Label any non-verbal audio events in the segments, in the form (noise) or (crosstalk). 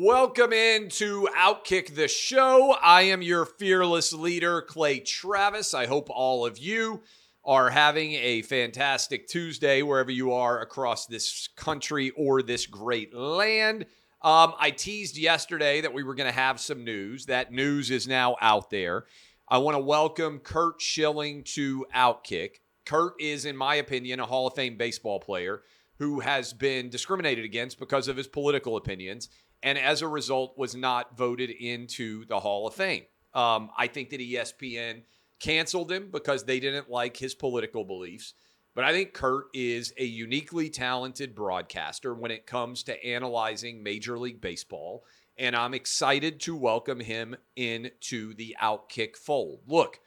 Welcome into Outkick the Show. I am your fearless leader, Clay Travis. I hope all of you are having a fantastic Tuesday wherever you are across this country or this great land. Um, I teased yesterday that we were going to have some news. That news is now out there. I want to welcome Curt Schilling to Outkick. Curt is, in my opinion, a Hall of Fame baseball player who has been discriminated against because of his political opinions and as a result was not voted into the Hall of Fame. Um, I think that ESPN canceled him because they didn't like his political beliefs. But I think Curt is a uniquely talented broadcaster when it comes to analyzing Major League Baseball. And I'm excited to welcome him into the Outkick fold. Look,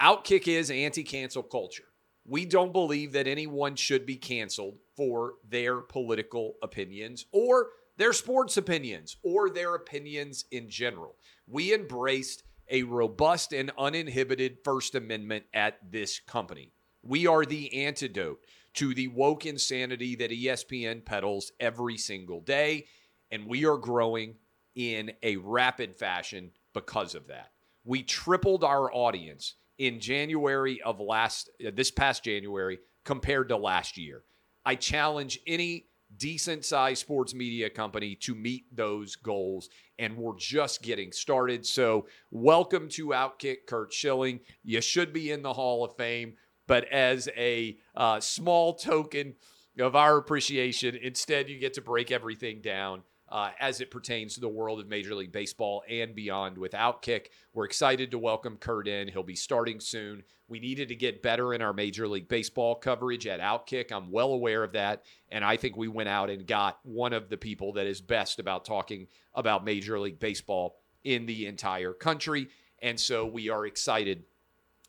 Outkick is anti cancel culture. We don't believe that anyone should be canceled for their political opinions or their sports opinions or their opinions in general. We embraced a robust and uninhibited First Amendment at this company. We are the antidote to the woke insanity that ESPN peddles every single day, and we are growing in a rapid fashion because of that. We tripled our audience in January of last uh, this past January compared to last year. I challenge any decent sized sports media company to meet those goals. And we're just getting started. So, welcome to Outkick, Curt Schilling. You should be in the Hall of Fame, but as a uh, small token of our appreciation, instead, you get to break everything down uh, as it pertains to the world of Major League Baseball and beyond with Outkick. We're excited to welcome Curt in. He'll be starting soon. We needed to get better in our Major League Baseball coverage at Outkick. I'm well aware of that. And I think we went out and got one of the people that is best about talking about Major League Baseball in the entire country. And so we are excited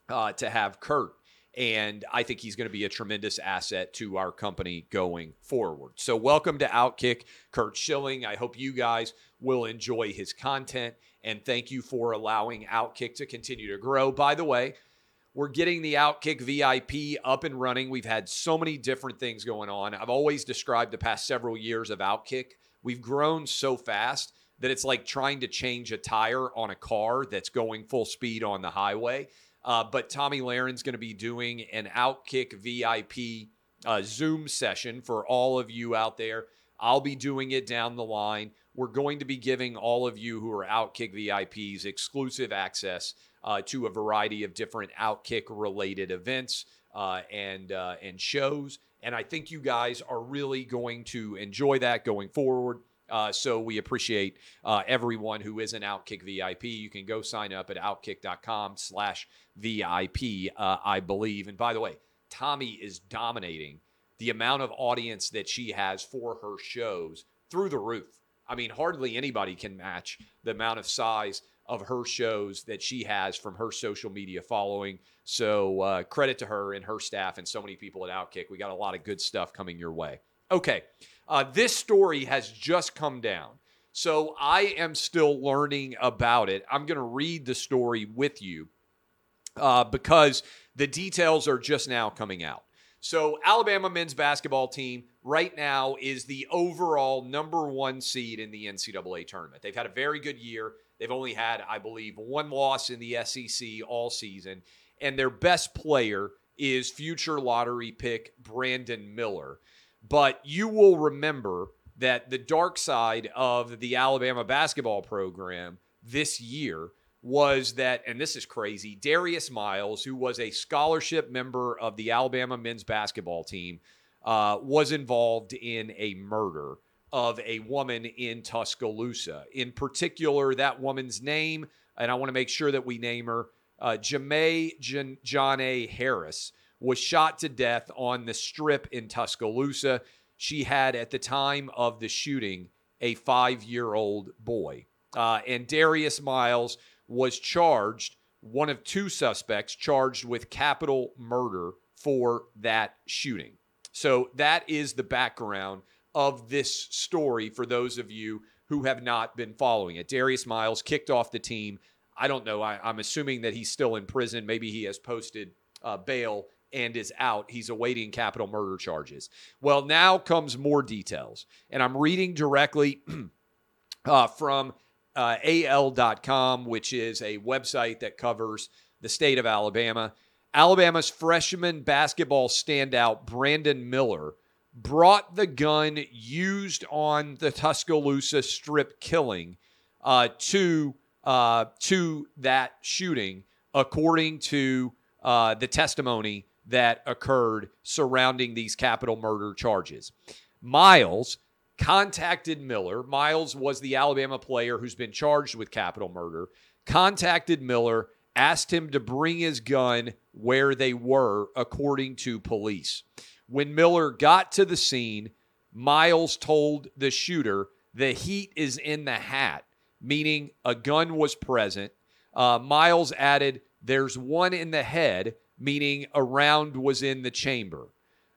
uh, to have Curt and I think he's going to be a tremendous asset to our company going forward. So, welcome to Outkick, Curt Schilling. I hope you guys will enjoy his content, and thank you for allowing Outkick to continue to grow. By the way, we're getting the Outkick VIP up and running. We've had so many different things going on. I've always described the past several years of Outkick. We've grown so fast that it's like trying to change a tire on a car that's going full speed on the highway. Uh, but Tomi Lahren's going to be doing an Outkick VIP uh, Zoom session for all of you out there. I'll be doing it down the line. We're going to be giving all of you who are Outkick VIPs exclusive access uh, to a variety of different Outkick related events uh, and uh, and shows. And I think you guys are really going to enjoy that going forward. Uh, so we appreciate uh, everyone who is an Outkick VIP. You can go sign up at outkick.com slash VIP, uh, I believe. And by the way, Tomi is dominating the amount of audience that she has for her shows through the roof. I mean, hardly anybody can match the amount of size of her shows that she has from her social media following. So uh, credit to her and her staff and so many people at Outkick. We got a lot of good stuff coming your way. Okay. Uh, this story has just come down. So I am still learning about it. I'm going to read the story with you uh, because the details are just now coming out. So, Alabama men's basketball team right now is the overall number one seed in the NCAA tournament. They've had a very good year. They've only had, I believe, one loss in the SEC all season. And their best player is future lottery pick Brandon Miller. But you will remember that the dark side of the Alabama basketball program this year was that, and this is crazy, Darius Miles, who was a scholarship member of the Alabama men's basketball team, uh, was involved in a murder of a woman in Tuscaloosa. In particular, that woman's name, and I want to make sure that we name her, uh, Jameé John A. Harris was shot to death on the strip in Tuscaloosa. She had, at the time of the shooting, a five year old boy. Uh, and Darius Miles was charged, one of two suspects charged with capital murder for that shooting. So that is the background of this story for those of you who have not been following it. Darius Miles kicked off the team. I don't know. I, am assuming that he's still in prison. Maybe he has posted uh, bail and is out. He's awaiting capital murder charges. Well, now comes more details. And I'm reading directly (clears throat) uh, from uh, AL.com, which is a website that covers the state of Alabama. Alabama's freshman basketball standout, Brandon Miller, brought the gun used on the Tuscaloosa strip killing uh, to, uh, to that shooting, according to uh, the testimony that occurred surrounding these capital murder charges. Miles contacted Miller. Miles was the Alabama player who's been charged with capital murder. Contacted Miller, asked him to bring his gun where they were, according to police. When Miller got to the scene, Miles told the shooter the heat is in the hat, meaning a gun was present. Uh, Miles added, There's one in the head, meaning a round was in the chamber.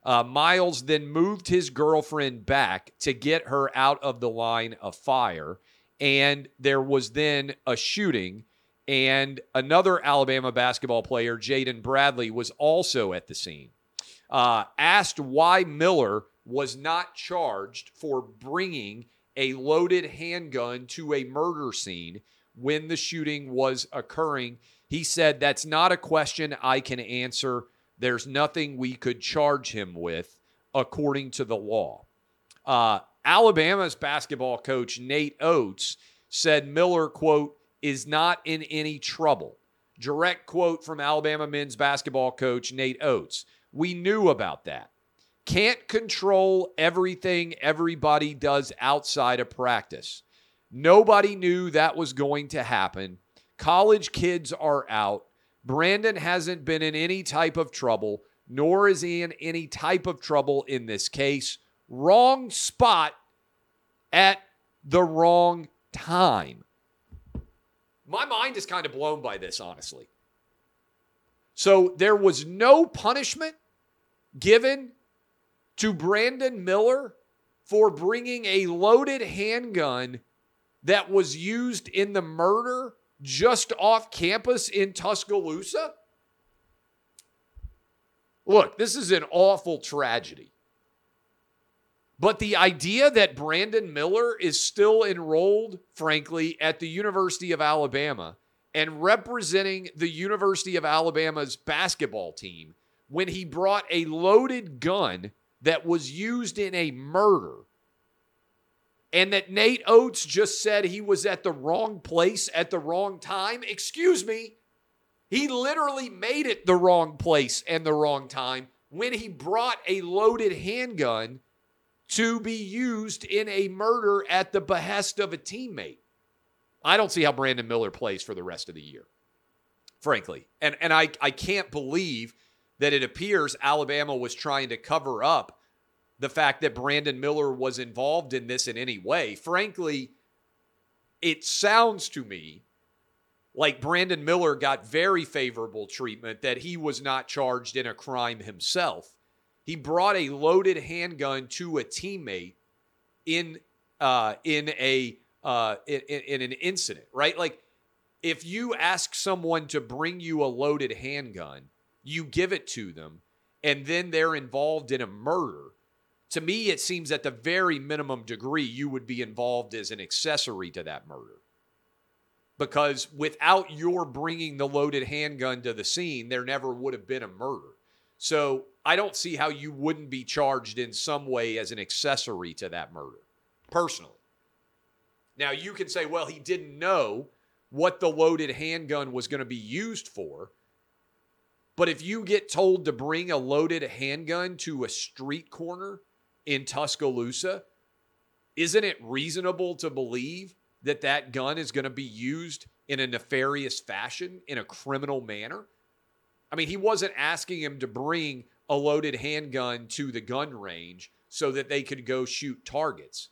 Uh, Miles then moved his girlfriend back to get her out of the line of fire. And there was then a shooting. And another Alabama basketball player, Jaden Bradley, was also at the scene. Uh, asked why Miller was not charged for bringing a loaded handgun to a murder scene when the shooting was occurring, he said, That's not a question I can answer. There's nothing we could charge him with according to the law. Uh, Alabama's basketball coach, Nate Oats, said Miller, quote, is not in any trouble. Direct quote from Alabama men's basketball coach, Nate Oats. We knew about that. Can't control everything everybody does outside of practice. Nobody knew that was going to happen. College kids are out. Brandon hasn't been in any type of trouble, nor is he in any type of trouble in this case. Wrong spot at the wrong time. My mind is kind of blown by this, honestly. So there was no punishment given to Brandon Miller for bringing a loaded handgun that was used in the murder just off campus in Tuscaloosa? Look, this is an awful tragedy. But the idea that Brandon Miller is still enrolled, frankly, at the University of Alabama and representing the University of Alabama's basketball team when he brought a loaded gun that was used in a murder and that Nate Oats just said he was at the wrong place at the wrong time. Excuse me. He literally made it the wrong place and the wrong time when he brought a loaded handgun to be used in a murder at the behest of a teammate. I don't see how Brandon Miller plays for the rest of the year, frankly. And, and I, I can't believe that it appears Alabama was trying to cover up the fact that Brandon Miller was involved in this in any way. Frankly, it sounds to me like Brandon Miller got very favorable treatment, that he was not charged in a crime himself. He brought a loaded handgun to a teammate in uh, in a uh, in, in an incident, right? Like if you ask someone to bring you a loaded handgun, you give it to them, and then they're involved in a murder to me, it seems at the very minimum degree you would be involved as an accessory to that murder. Because without your bringing the loaded handgun to the scene, there never would have been a murder. So I don't see how you wouldn't be charged in some way as an accessory to that murder, personally. Now, you can say, well, he didn't know what the loaded handgun was going to be used for. But if you get told to bring a loaded handgun to a street corner in Tuscaloosa, isn't it reasonable to believe that that gun is going to be used in a nefarious fashion, in a criminal manner? I mean, he wasn't asking him to bring a loaded handgun to the gun range so that they could go shoot targets.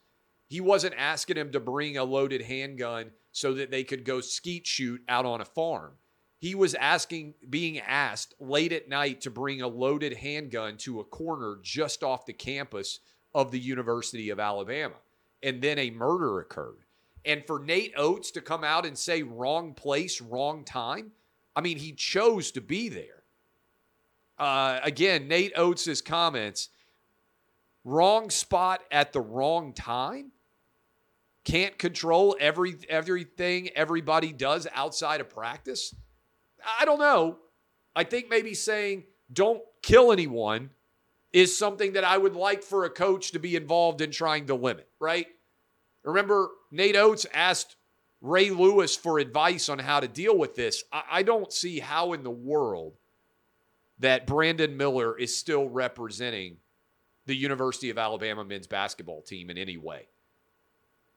He wasn't asking him to bring a loaded handgun so that they could go skeet shoot out on a farm. He was asking, being asked late at night to bring a loaded handgun to a corner just off the campus of the University of Alabama. And then a murder occurred. And for Nate Oats to come out and say wrong place, wrong time, I mean, he chose to be there. Uh, again, Nate Oats' comments wrong spot at the wrong time can't control every everything everybody does outside of practice i don't know i think maybe saying don't kill anyone is something that i would like for a coach to be involved in trying to limit right remember nate Oats asked ray lewis for advice on how to deal with this i, I don't see how in the world that brandon miller is still representing the University of Alabama men's basketball team in any way.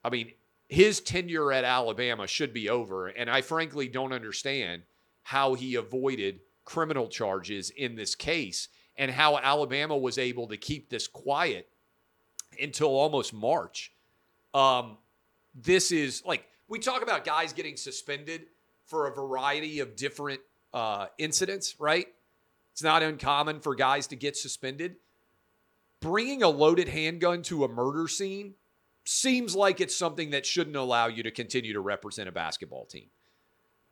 I mean, his tenure at Alabama should be over. And I frankly don't understand how he avoided criminal charges in this case and how Alabama was able to keep this quiet until almost March. Um, this is like we talk about guys getting suspended for a variety of different uh, incidents, right? It's not uncommon for guys to get suspended bringing a loaded handgun to a murder scene seems like it's something that shouldn't allow you to continue to represent a basketball team.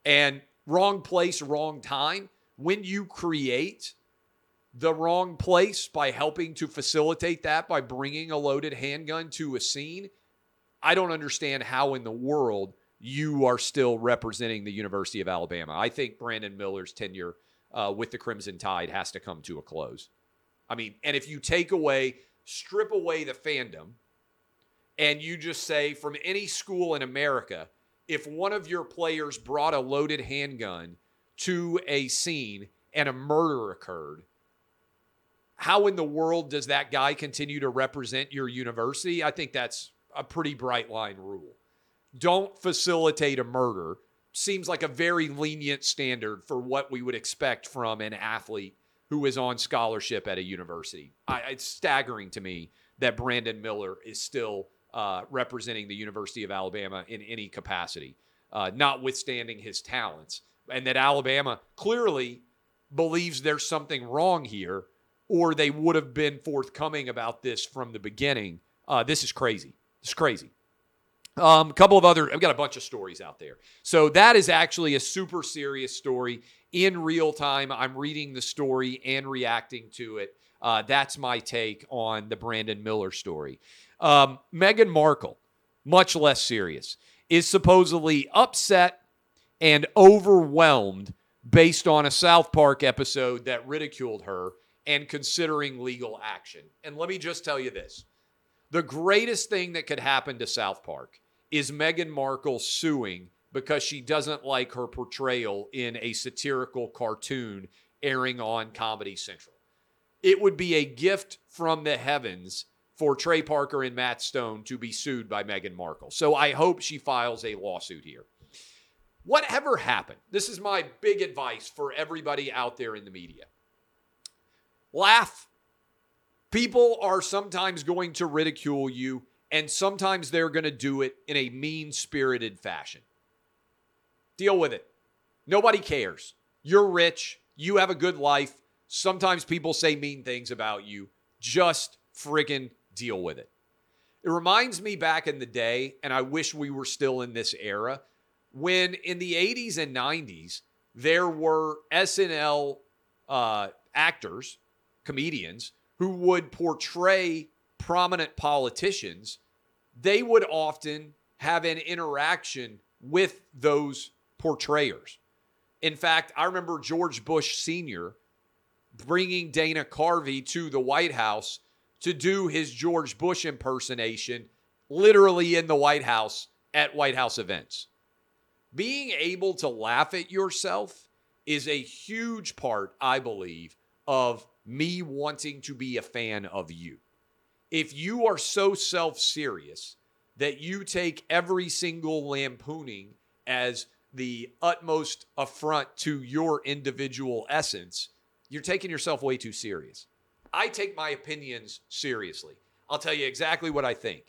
And wrong place, wrong time. When you create the wrong place by helping to facilitate that by bringing a loaded handgun to a scene, I don't understand how in the world you are still representing the University of Alabama. I think Brandon Miller's tenure uh, with the Crimson Tide has to come to a close. I mean, and if you take away, strip away the fandom, and you just say from any school in America, if one of your players brought a loaded handgun to a scene and a murder occurred, how in the world does that guy continue to represent your university? I think that's a pretty bright line rule. Don't facilitate a murder. Seems like a very lenient standard for what we would expect from an athlete who is on scholarship at a university. I, it's staggering to me that Brandon Miller is still uh, representing the University of Alabama in any capacity, uh, notwithstanding his talents, and that Alabama clearly believes there's something wrong here, or they would have been forthcoming about this from the beginning. Uh, this is crazy. It's crazy. A um, couple of other, I've got a bunch of stories out there. So that is actually a super serious story in real time. I'm reading the story and reacting to it. Uh, that's my take on the Brandon Miller story. Um, Meghan Markle, much less serious, is supposedly upset and overwhelmed based on a South Park episode that ridiculed her and considering legal action. And let me just tell you this the greatest thing that could happen to South Park is Meghan Markle suing because she doesn't like her portrayal in a satirical cartoon airing on Comedy Central. It would be a gift from the heavens for Trey Parker and Matt Stone to be sued by Meghan Markle. So I hope she files a lawsuit here. Whatever happened, this is my big advice for everybody out there in the media. Laugh. People are sometimes going to ridicule you, and sometimes they're going to do it in a mean spirited fashion. Deal with it. Nobody cares. You're rich. You have a good life. Sometimes people say mean things about you. Just friggin' deal with it. It reminds me back in the day, and I wish we were still in this era, when in the 80s and 90s, there were SNL uh, actors, comedians, who would portray prominent politicians. They would often have an interaction with those portrayers. In fact, I remember George Bush Sr. bringing Dana Carvey to the White House to do his George Bush impersonation literally in the White House at White House events. Being able to laugh at yourself is a huge part, I believe, of me wanting to be a fan of you. If you are so self serious that you take every single lampooning as the utmost affront to your individual essence, you're taking yourself way too serious. I take my opinions seriously. I'll tell you exactly what I think.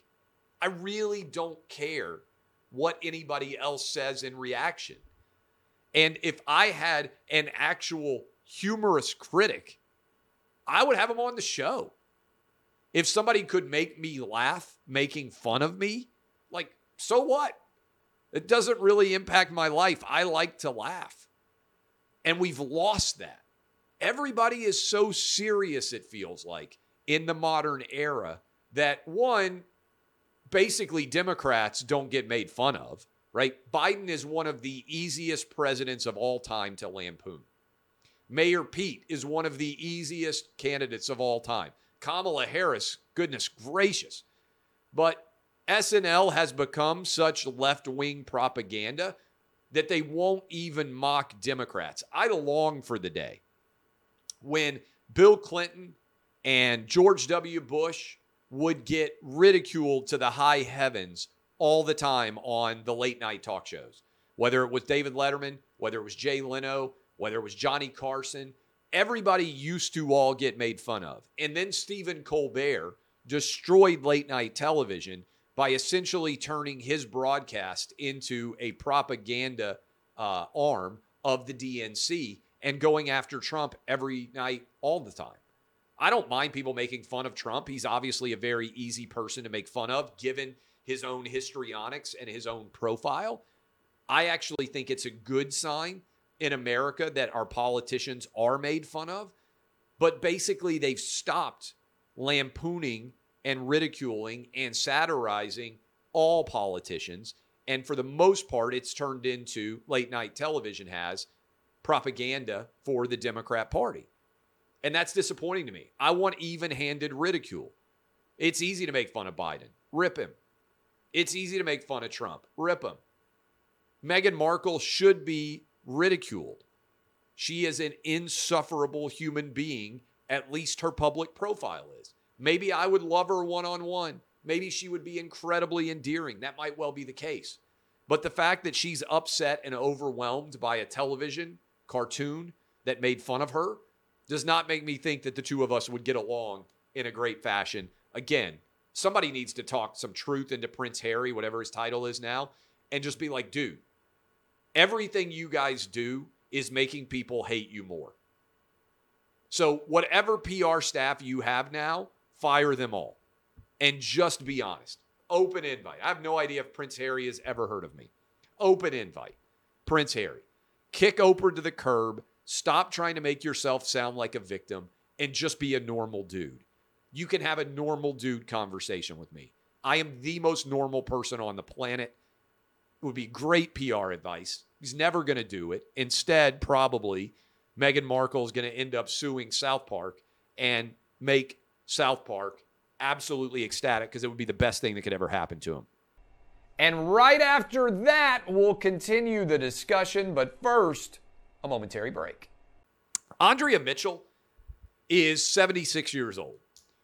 I really don't care what anybody else says in reaction. And if I had an actual humorous critic, I would have him on the show. If somebody could make me laugh making fun of me, like, so what? It doesn't really impact my life. I like to laugh. And we've lost that. Everybody is so serious, it feels like, in the modern era that one, basically Democrats don't get made fun of, right? Biden is one of the easiest presidents of all time to lampoon. Mayor Pete is one of the easiest candidates of all time. Kamala Harris, goodness gracious. But SNL has become such left wing propaganda that they won't even mock Democrats. I long for the day when Bill Clinton and George W. Bush would get ridiculed to the high heavens all the time on the late night talk shows. Whether it was David Letterman, whether it was Jay Leno, whether it was Johnny Carson, everybody used to all get made fun of. And then Stephen Colbert destroyed late night television by essentially turning his broadcast into a propaganda uh, arm of the DNC and going after Trump every night, all the time. I don't mind people making fun of Trump. He's obviously a very easy person to make fun of, given his own histrionics and his own profile. I actually think it's a good sign in America that our politicians are made fun of, but basically they've stopped lampooning and ridiculing and satirizing all politicians. And for the most part, it's turned into late night television has propaganda for the Democrat Party. And that's disappointing to me. I want even handed ridicule. It's easy to make fun of Biden, rip him. It's easy to make fun of Trump, rip him. Meghan Markle should be ridiculed. She is an insufferable human being, at least her public profile is. Maybe I would love her one on one. Maybe she would be incredibly endearing. That might well be the case. But the fact that she's upset and overwhelmed by a television cartoon that made fun of her does not make me think that the two of us would get along in a great fashion. Again, somebody needs to talk some truth into Prince Harry, whatever his title is now, and just be like, dude, everything you guys do is making people hate you more. So, whatever PR staff you have now, fire them all and just be honest. Open invite. I have no idea if Prince Harry has ever heard of me. Open invite. Prince Harry. Kick Oprah to the curb. Stop trying to make yourself sound like a victim and just be a normal dude. You can have a normal dude conversation with me. I am the most normal person on the planet. It would be great PR advice. He's never going to do it. Instead, probably Meghan Markle is going to end up suing South Park and make South Park absolutely ecstatic because it would be the best thing that could ever happen to him. And right after that, we'll continue the discussion. But first, a momentary break. Andrea Mitchell is 76 years old.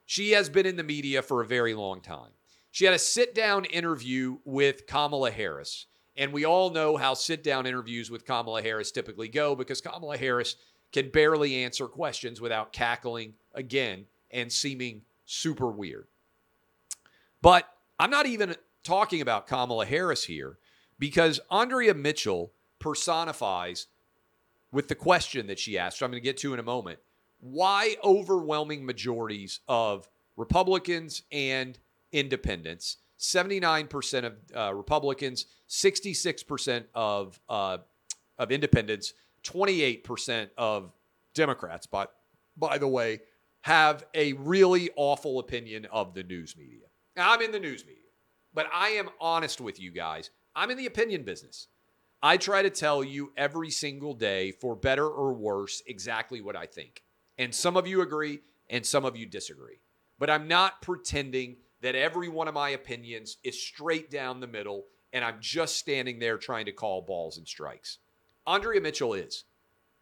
She has been in the media for a very long time. She had a sit down interview with Kamala Harris. And we all know how sit down interviews with Kamala Harris typically go because Kamala Harris can barely answer questions without cackling again and seeming super weird. But I'm not even talking about Kamala Harris here because Andrea Mitchell personifies with the question that she asked, I'm going to get to in a moment, why overwhelming majorities of Republicans and independents, 79% of uh, Republicans, 66% of, uh, of independents, 28% of Democrats, by, by the way, have a really awful opinion of the news media. Now, I'm in the news media, but I am honest with you guys. I'm in the opinion business. I try to tell you every single day, for better or worse, exactly what I think. And some of you agree and some of you disagree. But I'm not pretending that every one of my opinions is straight down the middle and I'm just standing there trying to call balls and strikes. Andrea Mitchell is.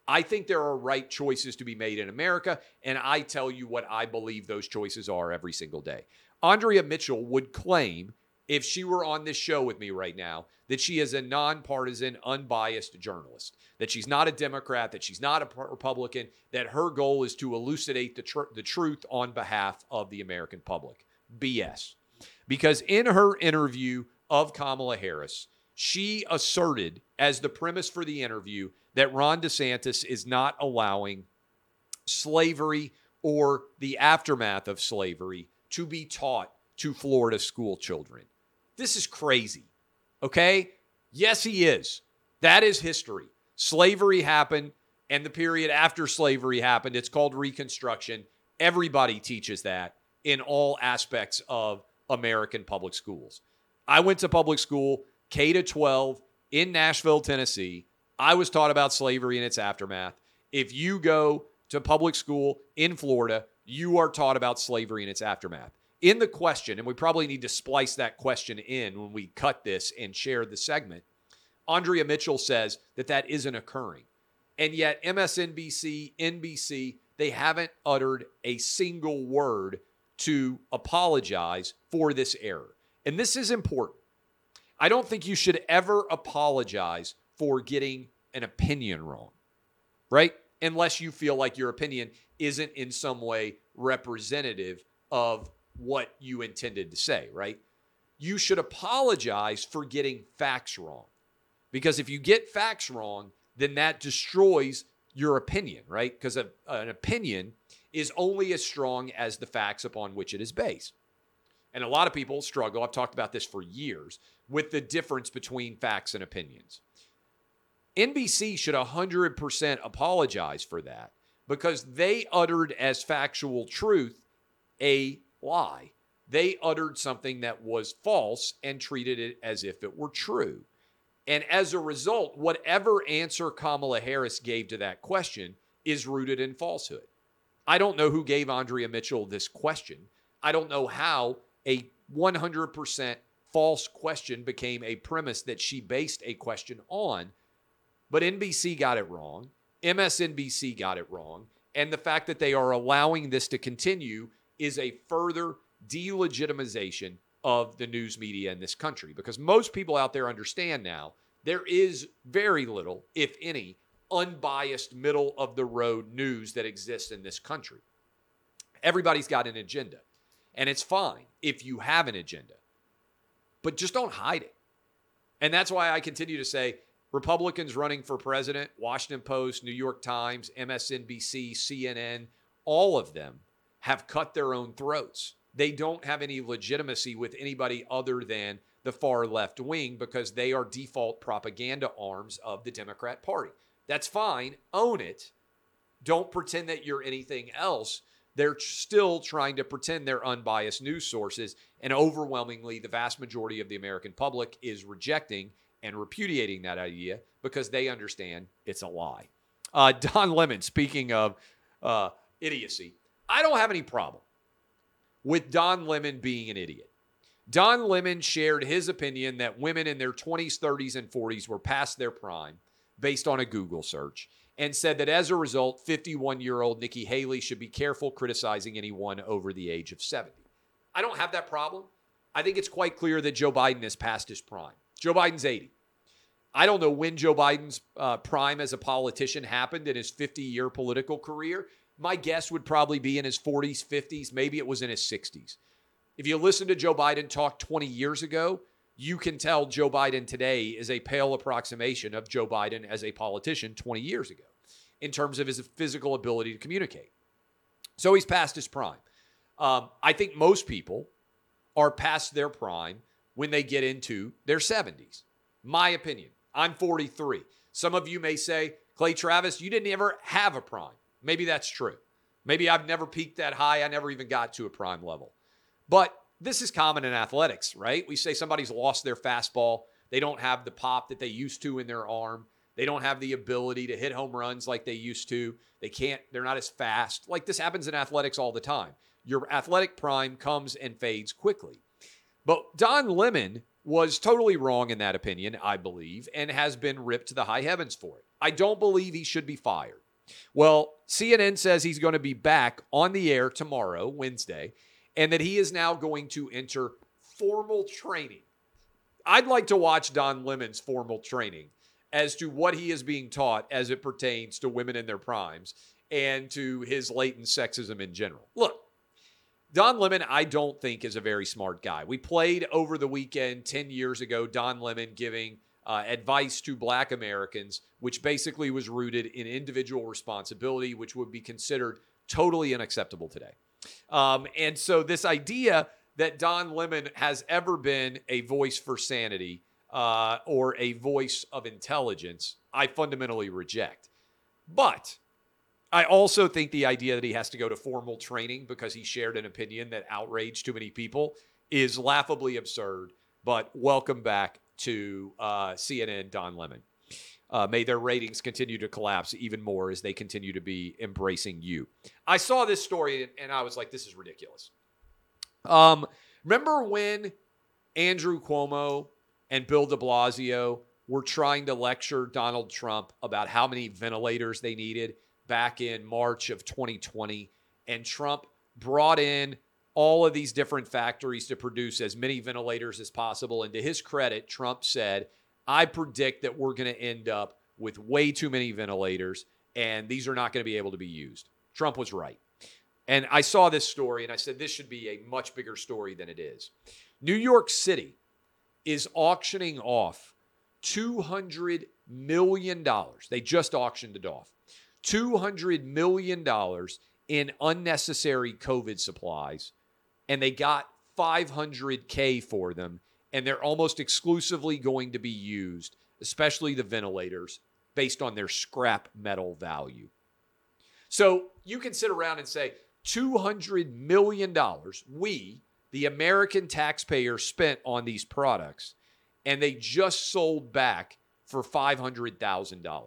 I think there are right choices to be made in America, and I tell you what I believe those choices are every single day. Andrea Mitchell would claim, if she were on this show with me right now, that she is a nonpartisan, unbiased journalist, that she's not a Democrat, that she's not a Republican, that her goal is to elucidate the, tr- the truth on behalf of the American public. BS. because in her interview of Kamala Harris, she asserted as the premise for the interview that Ron DeSantis is not allowing slavery or the aftermath of slavery to be taught to Florida school children. This is crazy. Okay? Yes, he is. That is history. Slavery happened, and the period after slavery happened, it's called Reconstruction. Everybody teaches that in all aspects of American public schools. I went to public school, K to 12, in Nashville, Tennessee. I was taught about slavery and its aftermath. If you go to public school in Florida, you are taught about slavery and its aftermath. In the question, and we probably need to splice that question in when we cut this and share the segment, Andrea Mitchell says that that isn't occurring. And yet, MSNBC, NBC, they haven't uttered a single word to apologize for this error. And this is important. I don't think you should ever apologize for getting an opinion wrong, right? Unless you feel like your opinion isn't in some way representative of what you intended to say, right? You should apologize for getting facts wrong. Because if you get facts wrong, then that destroys your opinion, right? Because an opinion is only as strong as the facts upon which it is based. And a lot of people struggle, I've talked about this for years, with the difference between facts and opinions. NBC should 100% apologize for that because they uttered as factual truth a lie. They uttered something that was false and treated it as if it were true. And as a result, whatever answer Kamala Harris gave to that question is rooted in falsehood. I don't know who gave Andrea Mitchell this question. I don't know how a 100% false question became a premise that she based a question on. But NBC got it wrong. MSNBC got it wrong. And the fact that they are allowing this to continue is a further delegitimization of the news media in this country because most people out there understand now there is very little, if any, unbiased, middle of the road news that exists in this country. Everybody's got an agenda, and it's fine if you have an agenda, but just don't hide it. And that's why I continue to say Republicans running for president, Washington Post, New York Times, MSNBC, CNN, all of them have cut their own throats. They don't have any legitimacy with anybody other than the far left wing because they are default propaganda arms of the Democrat Party. That's fine. Own it. Don't pretend that you're anything else. They're still trying to pretend they're unbiased news sources. And overwhelmingly, the vast majority of the American public is rejecting and repudiating that idea because they understand it's a lie. Uh, Don Lemon, speaking of uh, idiocy, I don't have any problem with Don Lemon being an idiot. Don Lemon shared his opinion that women in their 20s, 30s, and 40s were past their prime based on a Google search and said that as a result, 51 year old Nikki Haley should be careful criticizing anyone over the age of 70. I don't have that problem. I think it's quite clear that Joe Biden is past his prime. Joe Biden's 80. I don't know when Joe Biden's uh, prime as a politician happened in his 50 year political career. My guess would probably be in his 40s, 50s, maybe it was in his 60s. If you listen to Joe Biden talk 20 years ago, you can tell Joe Biden today is a pale approximation of Joe Biden as a politician 20 years ago in terms of his physical ability to communicate. So he's past his prime. Um, I think most people are past their prime when they get into their 70s. My opinion. I'm 43. Some of you may say, Clay Travis, you didn't ever have a prime. Maybe that's true. Maybe I've never peaked that high. I never even got to a prime level. But this is common in athletics, right? We say somebody's lost their fastball. They don't have the pop that they used to in their arm. They don't have the ability to hit home runs like they used to. They can't, they're not as fast. Like this happens in athletics all the time. Your athletic prime comes and fades quickly. But Don Lemon was totally wrong in that opinion, I believe, and has been ripped to the high heavens for it. I don't believe he should be fired. Well, CNN says he's going to be back on the air tomorrow, Wednesday, and that he is now going to enter formal training. I'd like to watch Don Lemon's formal training as to what he is being taught as it pertains to women in their primes and to his latent sexism in general. Look, Don Lemon, I don't think is a very smart guy. We played over the weekend 10 years ago, Don Lemon giving uh, advice to black Americans, which basically was rooted in individual responsibility, which would be considered totally unacceptable today. Um, and so, this idea that Don Lemon has ever been a voice for sanity uh, or a voice of intelligence, I fundamentally reject. But I also think the idea that he has to go to formal training because he shared an opinion that outraged too many people is laughably absurd. But welcome back to uh, CNN, Don Lemon. Uh, may their ratings continue to collapse even more as they continue to be embracing you. I saw this story and I was like, this is ridiculous. Um, remember when Andrew Cuomo and Bill de Blasio were trying to lecture Donald Trump about how many ventilators they needed? back in March of 2020. And Trump brought in all of these different factories to produce as many ventilators as possible. And to his credit, Trump said, I predict that we're going to end up with way too many ventilators and these are not going to be able to be used. Trump was right. And I saw this story and I said, this should be a much bigger story than it is. New York City is auctioning off $200 million. They just auctioned it off $200 million in unnecessary COVID supplies, and they got 500K for them. And they're almost exclusively going to be used, especially the ventilators, based on their scrap metal value. So you can sit around and say, $200 million we, the American taxpayer, spent on these products, and they just sold back for $500,000.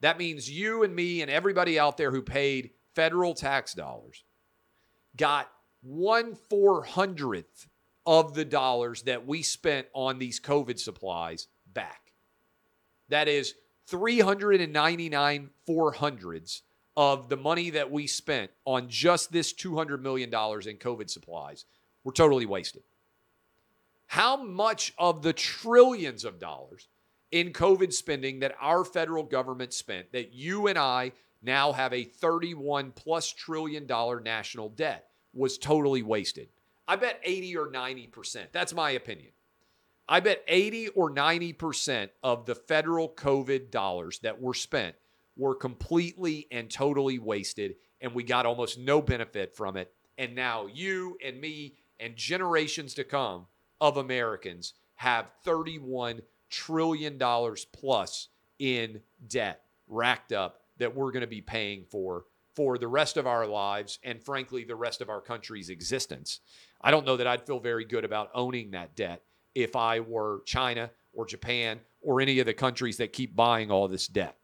That means you and me and everybody out there who paid federal tax dollars got one four hundredth of the dollars that we spent on these COVID supplies back. That is 399 four hundreds of the money that we spent on just this $200 million in COVID supplies were totally wasted. How much of the trillions of dollars in COVID spending that our federal government spent, that you and I now have a 31 plus trillion dollar national debt, was totally wasted. I bet 80 or 90%. That's my opinion. I bet 80 or 90% of the federal COVID dollars that were spent were completely and totally wasted, and we got almost no benefit from it. And now you and me and generations to come of Americans have 31 trillion dollars plus in debt racked up that we're going to be paying for for the rest of our lives and frankly the rest of our country's existence. I don't know that I'd feel very good about owning that debt if I were China or Japan or any of the countries that keep buying all this debt.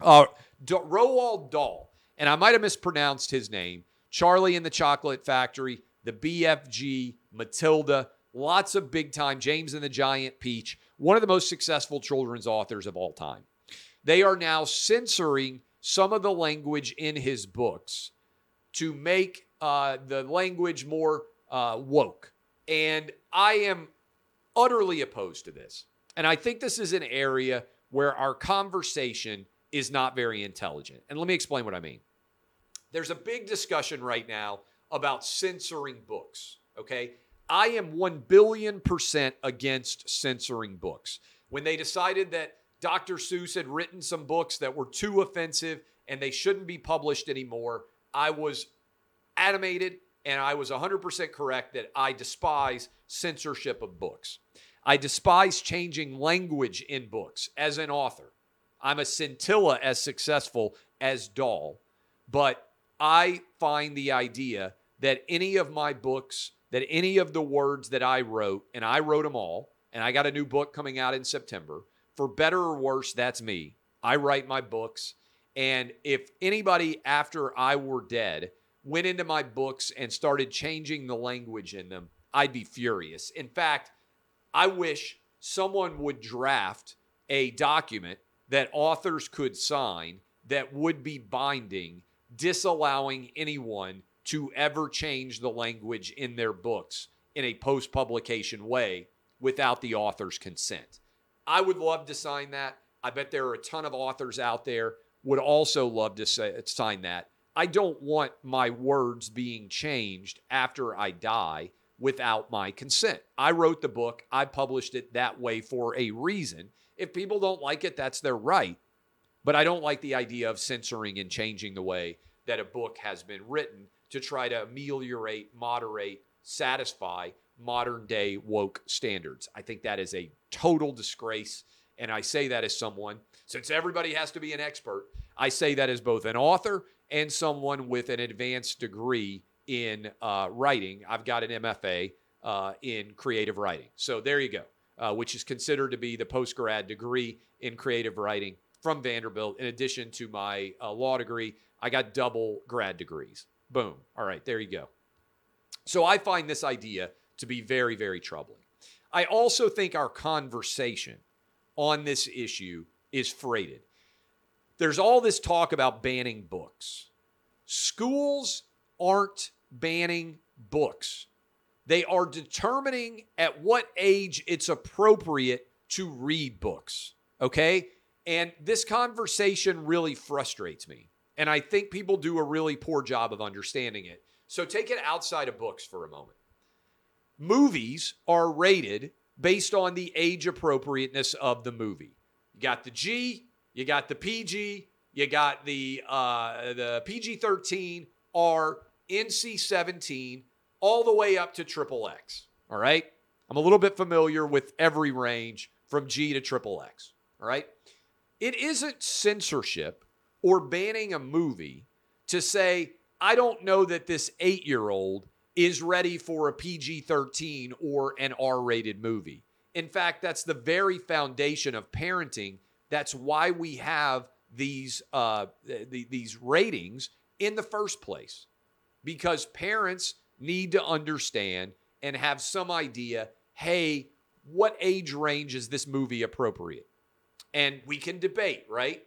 Uh, D- Roald Dahl, and I might have mispronounced his name, Charlie in the Chocolate Factory, the BFG, Matilda, lots of big time, James and the Giant Peach one of the most successful children's authors of all time. They are now censoring some of the language in his books to make uh, the language more uh, woke. And I am utterly opposed to this. And I think this is an area where our conversation is not very intelligent. And let me explain what I mean. There's a big discussion right now about censoring books, okay? I am 1 billion percent against censoring books. When they decided that Dr. Seuss had written some books that were too offensive and they shouldn't be published anymore, I was animated and I was 100% correct that I despise censorship of books. I despise changing language in books as an author. I'm a scintilla as successful as Dahl, but I find the idea that any of my books that any of the words that I wrote, and I wrote them all, and I got a new book coming out in September. For better or worse, that's me. I write my books. And if anybody after I were dead went into my books and started changing the language in them, I'd be furious. In fact, I wish someone would draft a document that authors could sign that would be binding, disallowing anyone to ever change the language in their books in a post publication way without the author's consent. I would love to sign that. I bet there are a ton of authors out there would also love to say, sign that. I don't want my words being changed after I die without my consent. I wrote the book, I published it that way for a reason. If people don't like it, that's their right. But I don't like the idea of censoring and changing the way that a book has been written to try to ameliorate, moderate, satisfy modern day woke standards. I think that is a total disgrace. And I say that as someone, since everybody has to be an expert, I say that as both an author and someone with an advanced degree in uh, writing. I've got an MFA uh, in creative writing. So there you go, uh, which is considered to be the post grad degree in creative writing from Vanderbilt. In addition to my uh, law degree, I got double grad degrees. Boom. All right, there you go. So I find this idea to be very, very troubling. I also think our conversation on this issue is freighted. There's all this talk about banning books. Schools aren't banning books. They are determining at what age it's appropriate to read books. Okay? And this conversation really frustrates me. And I think people do a really poor job of understanding it. So take it outside of books for a moment. Movies are rated based on the age appropriateness of the movie. You got the G, you got the PG, you got the uh, the PG 13, R, NC 17, all the way up to triple X. All right. I'm a little bit familiar with every range from G to triple X. All right. It isn't censorship or banning a movie to say, I don't know that this eight year old is ready for a PG 13 or an R rated movie. In fact, that's the very foundation of parenting. That's why we have these uh, the, these ratings in the first place, because parents need to understand and have some idea. Hey, what age range is this movie appropriate? And we can debate, right?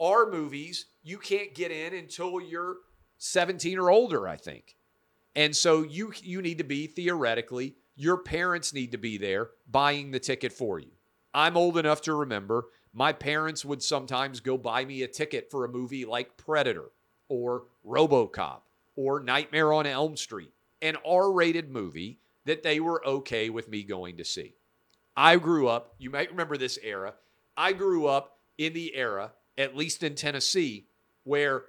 Our movies, you can't get in until you're 17 or older, I think. And so you you need to be theoretically, your parents need to be there buying the ticket for you. I'm old enough to remember my parents would sometimes go buy me a ticket for a movie like Predator or RoboCop or Nightmare on Elm Street, an R-rated movie that they were okay with me going to see. I grew up, you might remember this era. I grew up in the era, at least in Tennessee, where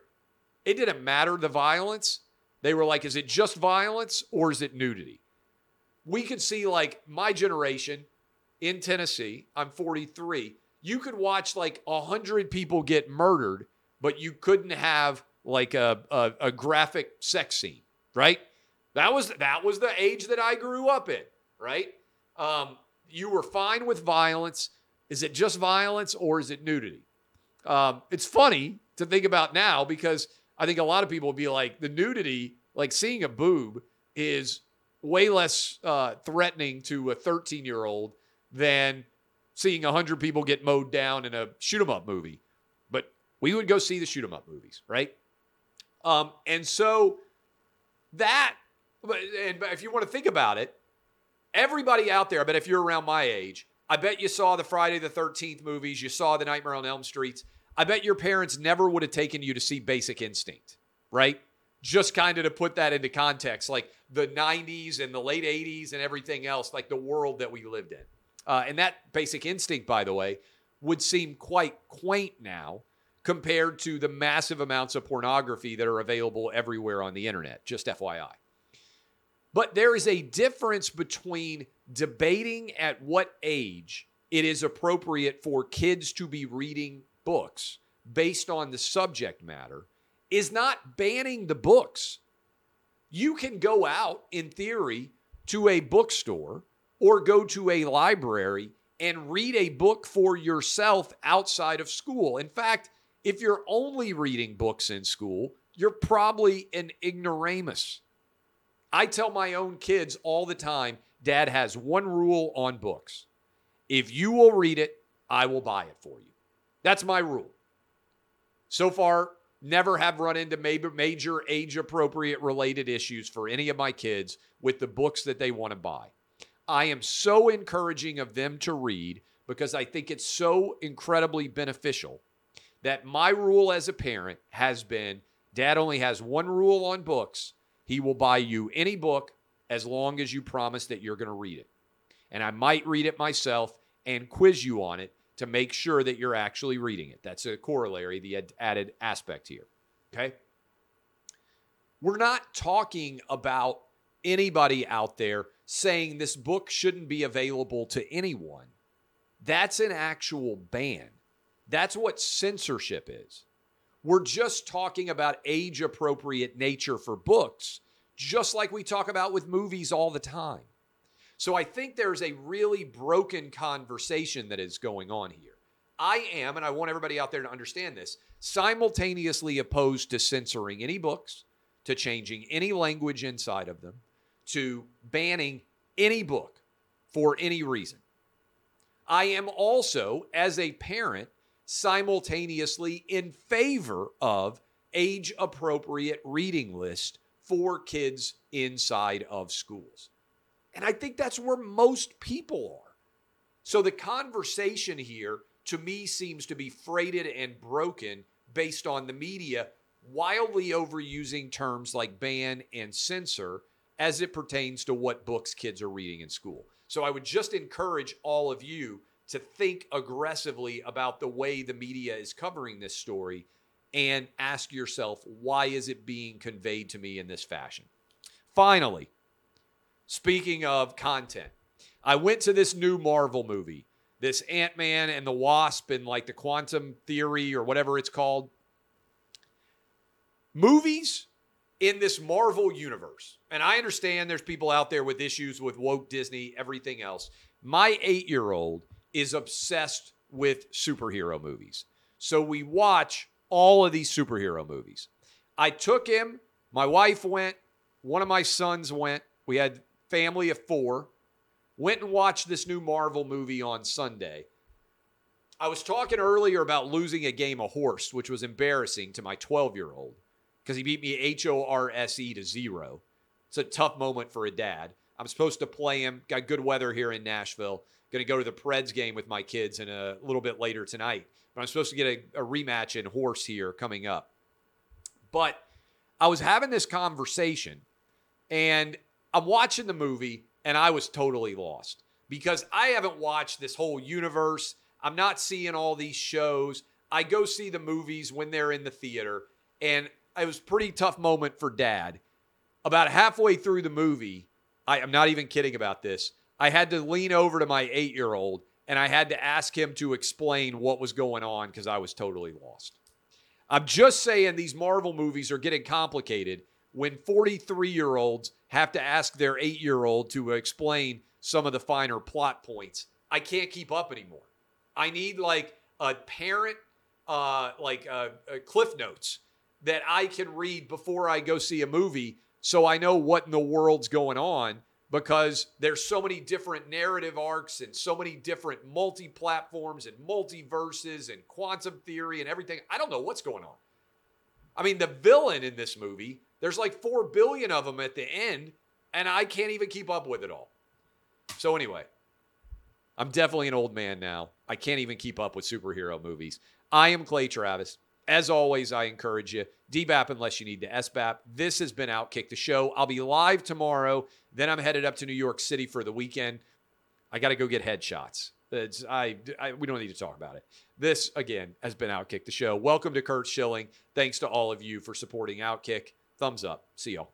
it didn't matter the violence. They were like, is it just violence or is it nudity? We could see, like, my generation in Tennessee, I'm 43, you could watch like 100 people get murdered, but you couldn't have like a, a, a graphic sex scene, right? That was that was the age that I grew up in, right? Um, you were fine with violence. Is it just violence or is it nudity? Um, it's funny to think about now because I think a lot of people would be like, the nudity, like seeing a boob, is way less uh, threatening to a 13 year old than seeing 100 people get mowed down in a shoot 'em up movie. But we would go see the shoot 'em up movies, right? Um, and so that, and if you want to think about it, everybody out there, I bet if you're around my age, I bet you saw the Friday the 13th movies, you saw the Nightmare on Elm Streets. I bet your parents never would have taken you to see Basic Instinct, right? Just kind of to put that into context, like the 90s and the late 80s and everything else, like the world that we lived in. Uh, and that Basic Instinct, by the way, would seem quite quaint now compared to the massive amounts of pornography that are available everywhere on the internet, just FYI. But there is a difference between debating at what age it is appropriate for kids to be reading books based on the subject matter is not banning the books. You can go out, in theory, to a bookstore or go to a library and read a book for yourself outside of school. In fact, if you're only reading books in school, you're probably an ignoramus. I tell my own kids all the time Dad has one rule on books if you will read it, I will buy it for you. That's my rule. So far, never have run into major age appropriate related issues for any of my kids with the books that they want to buy. I am so encouraging of them to read because I think it's so incredibly beneficial that my rule as a parent has been Dad only has one rule on books he will buy you any book as long as you promise that you're going to read it. And I might read it myself and quiz you on it to make sure that you're actually reading it. That's a corollary, the added aspect here. Okay? We're not talking about anybody out there saying this book shouldn't be available to anyone. That's an actual ban. That's what censorship is. We're just talking about age appropriate nature for books, just like we talk about with movies all the time. So I think there's a really broken conversation that is going on here. I am, and I want everybody out there to understand this, simultaneously opposed to censoring any books, to changing any language inside of them, to banning any book for any reason. I am also, as a parent, simultaneously in favor of age appropriate reading list for kids inside of schools. And I think that's where most people are. So the conversation here to me seems to be freighted and broken based on the media wildly overusing terms like ban and censor as it pertains to what books kids are reading in school. So I would just encourage all of you to think aggressively about the way the media is covering this story and ask yourself, why is it being conveyed to me in this fashion? Finally, speaking of content, I went to this new Marvel movie, this Ant Man and the Wasp and like the quantum theory or whatever it's called. Movies in this Marvel universe, and I understand there's people out there with issues with woke Disney, everything else. My eight year old is obsessed with superhero movies. So we watch all of these superhero movies. I took him, my wife went, one of my sons went. We had family of 4. Went and watched this new Marvel movie on Sunday. I was talking earlier about losing a game of horse, which was embarrassing to my 12-year-old because he beat me H O R S E to 0. It's a tough moment for a dad. I'm supposed to play him. Got good weather here in Nashville. Going to go to the Preds game with my kids in a little bit later tonight. But I'm supposed to get a, a rematch in horse here coming up. But I was having this conversation and I'm watching the movie and I was totally lost because I haven't watched this whole universe. I'm not seeing all these shows. I go see the movies when they're in the theater and it was pretty tough moment for dad. About halfway through the movie, I, am not even kidding about this. I had to lean over to my eight year old and I had to ask him to explain what was going on because I was totally lost. I'm just saying these Marvel movies are getting complicated when 43 year olds have to ask their eight year old to explain some of the finer plot points. I can't keep up anymore. I need like a parent, uh, like uh, uh, Cliff Notes that I can read before I go see a movie so I know what in the world's going on because there's so many different narrative arcs and so many different multi-platforms and multiverses and quantum theory and everything. I don't know what's going on. I mean, the villain in this movie, there's like 4 billion of them at the end and I can't even keep up with it all. So anyway, I'm definitely an old man now. I can't even keep up with superhero movies. I am Clay Travis. As always, I encourage you, DBAP unless you need to SBAP. This has been Outkick the Show. I'll be live tomorrow. Then I'm headed up to New York City for the weekend. I got to go get headshots. It's, I, I, we don't need to talk about it. This, again, has been Outkick the Show. Welcome to Curt Schilling. Thanks to all of you for supporting Outkick. Thumbs up. See y'all.